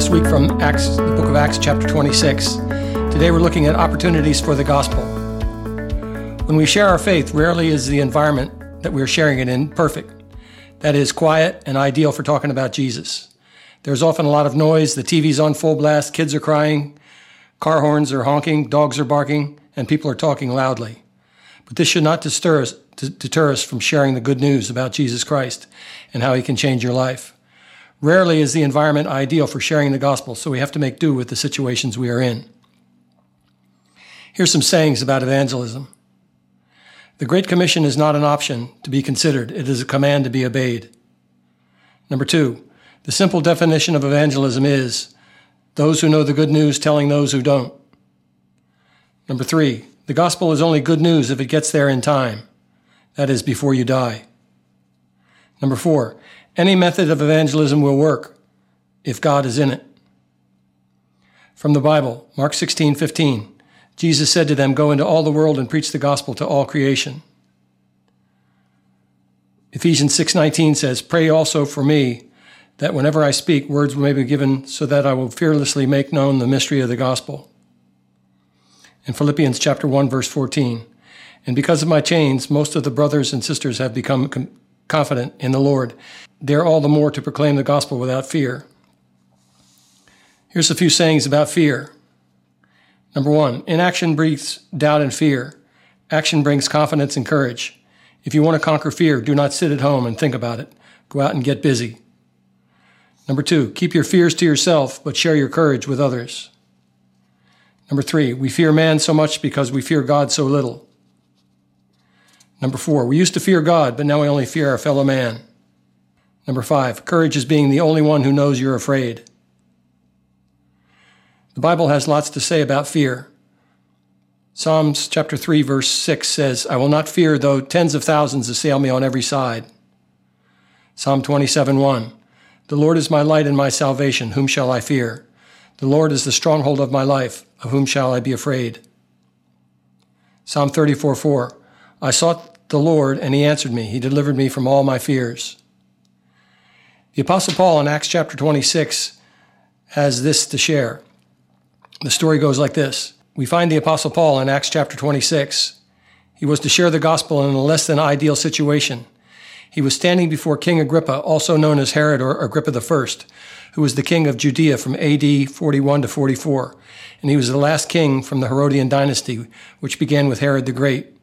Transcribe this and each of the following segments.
this week from Acts, the book of Acts, chapter 26. Today we're looking at opportunities for the gospel. When we share our faith, rarely is the environment that we're sharing it in perfect. That is quiet and ideal for talking about Jesus. There's often a lot of noise, the TV's on full blast, kids are crying, car horns are honking, dogs are barking, and people are talking loudly. But this should not deter us, deter us from sharing the good news about Jesus Christ and how he can change your life. Rarely is the environment ideal for sharing the gospel, so we have to make do with the situations we are in. Here's some sayings about evangelism. The Great Commission is not an option to be considered, it is a command to be obeyed. Number two, the simple definition of evangelism is those who know the good news telling those who don't. Number three, the gospel is only good news if it gets there in time, that is, before you die. Number four, any method of evangelism will work if God is in it. From the Bible, Mark 16, 15. Jesus said to them, Go into all the world and preach the gospel to all creation. Ephesians 6:19 says, "Pray also for me that whenever I speak words may be given so that I will fearlessly make known the mystery of the gospel." In Philippians chapter 1 verse 14, "And because of my chains most of the brothers and sisters have become com- confident in the Lord dare all the more to proclaim the gospel without fear. Here's a few sayings about fear. Number one, inaction breeds doubt and fear. Action brings confidence and courage. If you want to conquer fear, do not sit at home and think about it. Go out and get busy. Number two, keep your fears to yourself, but share your courage with others. Number three, we fear man so much because we fear God so little. Number four, we used to fear God, but now we only fear our fellow man. Number five, courage is being the only one who knows you're afraid. The Bible has lots to say about fear. Psalms chapter 3 verse 6 says, I will not fear though tens of thousands assail me on every side. Psalm 27 1, The Lord is my light and my salvation, whom shall I fear? The Lord is the stronghold of my life, of whom shall I be afraid? Psalm 34 4, I sought the Lord and he answered me. He delivered me from all my fears. The Apostle Paul in Acts chapter 26 has this to share. The story goes like this We find the Apostle Paul in Acts chapter 26. He was to share the gospel in a less than ideal situation. He was standing before King Agrippa, also known as Herod or Agrippa I, who was the king of Judea from AD 41 to 44. And he was the last king from the Herodian dynasty, which began with Herod the Great.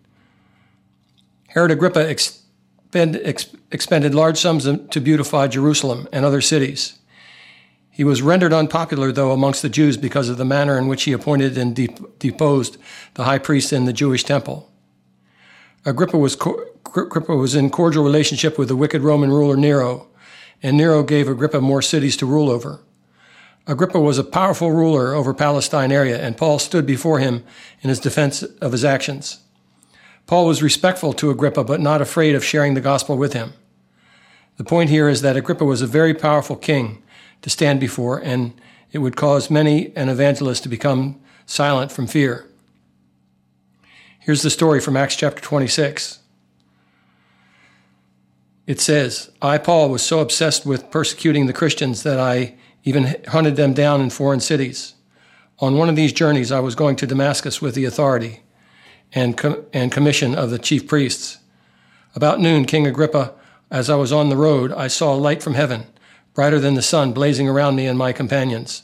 Herod Agrippa expend, ex, expended large sums to beautify Jerusalem and other cities. He was rendered unpopular, though, amongst the Jews because of the manner in which he appointed and de- deposed the high priest in the Jewish temple. Agrippa was, co- Agrippa was in cordial relationship with the wicked Roman ruler Nero, and Nero gave Agrippa more cities to rule over. Agrippa was a powerful ruler over Palestine area, and Paul stood before him in his defense of his actions. Paul was respectful to Agrippa, but not afraid of sharing the gospel with him. The point here is that Agrippa was a very powerful king to stand before, and it would cause many an evangelist to become silent from fear. Here's the story from Acts chapter 26. It says, I, Paul, was so obsessed with persecuting the Christians that I even hunted them down in foreign cities. On one of these journeys, I was going to Damascus with the authority and, com- and commission of the chief priests. About noon, King Agrippa, as I was on the road, I saw a light from heaven, brighter than the sun, blazing around me and my companions.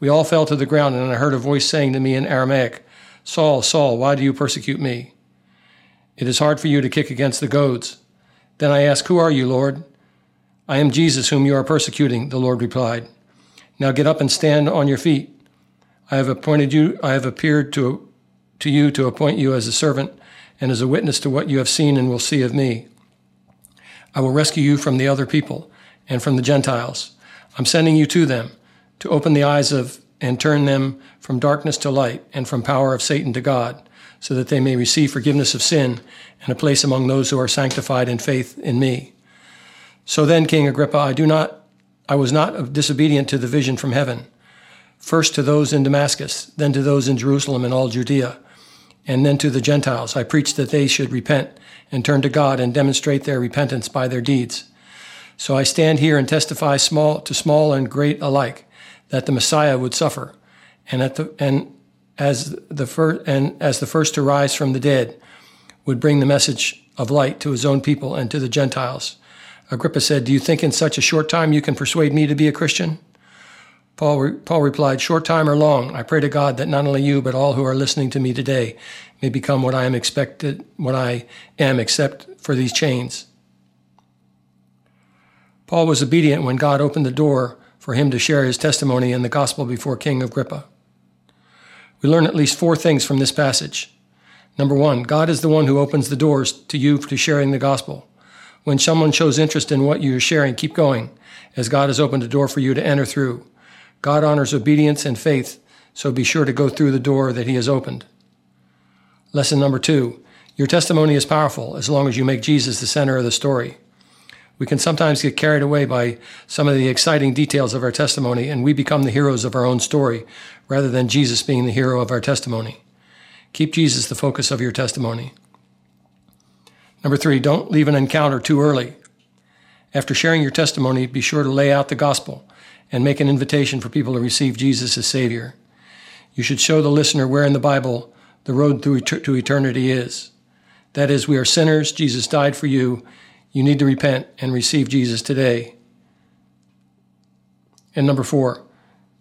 We all fell to the ground, and I heard a voice saying to me in Aramaic, Saul, Saul, why do you persecute me? It is hard for you to kick against the goads. Then I asked, Who are you, Lord? I am Jesus, whom you are persecuting, the Lord replied. Now get up and stand on your feet. I have appointed you, I have appeared to to you to appoint you as a servant and as a witness to what you have seen and will see of me. I will rescue you from the other people and from the Gentiles. I'm sending you to them to open the eyes of and turn them from darkness to light and from power of Satan to God, so that they may receive forgiveness of sin and a place among those who are sanctified in faith in me. So then, King Agrippa, I do not I was not disobedient to the vision from heaven. First to those in Damascus, then to those in Jerusalem and all Judea and then to the Gentiles. I preached that they should repent and turn to God and demonstrate their repentance by their deeds. So I stand here and testify small to small and great alike that the Messiah would suffer, and at the and as the first and as the first to rise from the dead, would bring the message of light to his own people and to the Gentiles. Agrippa said, "Do you think in such a short time you can persuade me to be a Christian?" Paul, re- Paul replied, Short time or long, I pray to God that not only you, but all who are listening to me today may become what I am expected, what I am, except for these chains. Paul was obedient when God opened the door for him to share his testimony in the gospel before King Agrippa. We learn at least four things from this passage. Number one, God is the one who opens the doors to you to sharing the gospel. When someone shows interest in what you are sharing, keep going, as God has opened a door for you to enter through. God honors obedience and faith, so be sure to go through the door that He has opened. Lesson number two your testimony is powerful as long as you make Jesus the center of the story. We can sometimes get carried away by some of the exciting details of our testimony, and we become the heroes of our own story rather than Jesus being the hero of our testimony. Keep Jesus the focus of your testimony. Number three, don't leave an encounter too early. After sharing your testimony, be sure to lay out the gospel and make an invitation for people to receive Jesus as Savior. You should show the listener where in the Bible the road to eternity is. That is, we are sinners, Jesus died for you, you need to repent and receive Jesus today. And number four,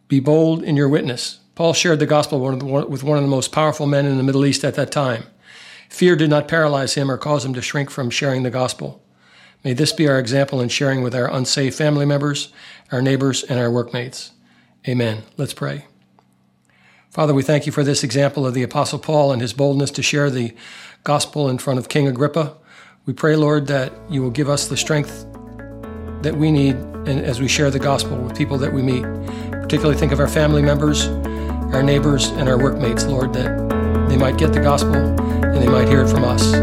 be bold in your witness. Paul shared the gospel with one of the most powerful men in the Middle East at that time. Fear did not paralyze him or cause him to shrink from sharing the gospel. May this be our example in sharing with our unsafe family members, our neighbors, and our workmates. Amen. Let's pray. Father, we thank you for this example of the Apostle Paul and his boldness to share the gospel in front of King Agrippa. We pray, Lord, that you will give us the strength that we need as we share the gospel with people that we meet. Particularly think of our family members, our neighbors, and our workmates, Lord, that they might get the gospel and they might hear it from us.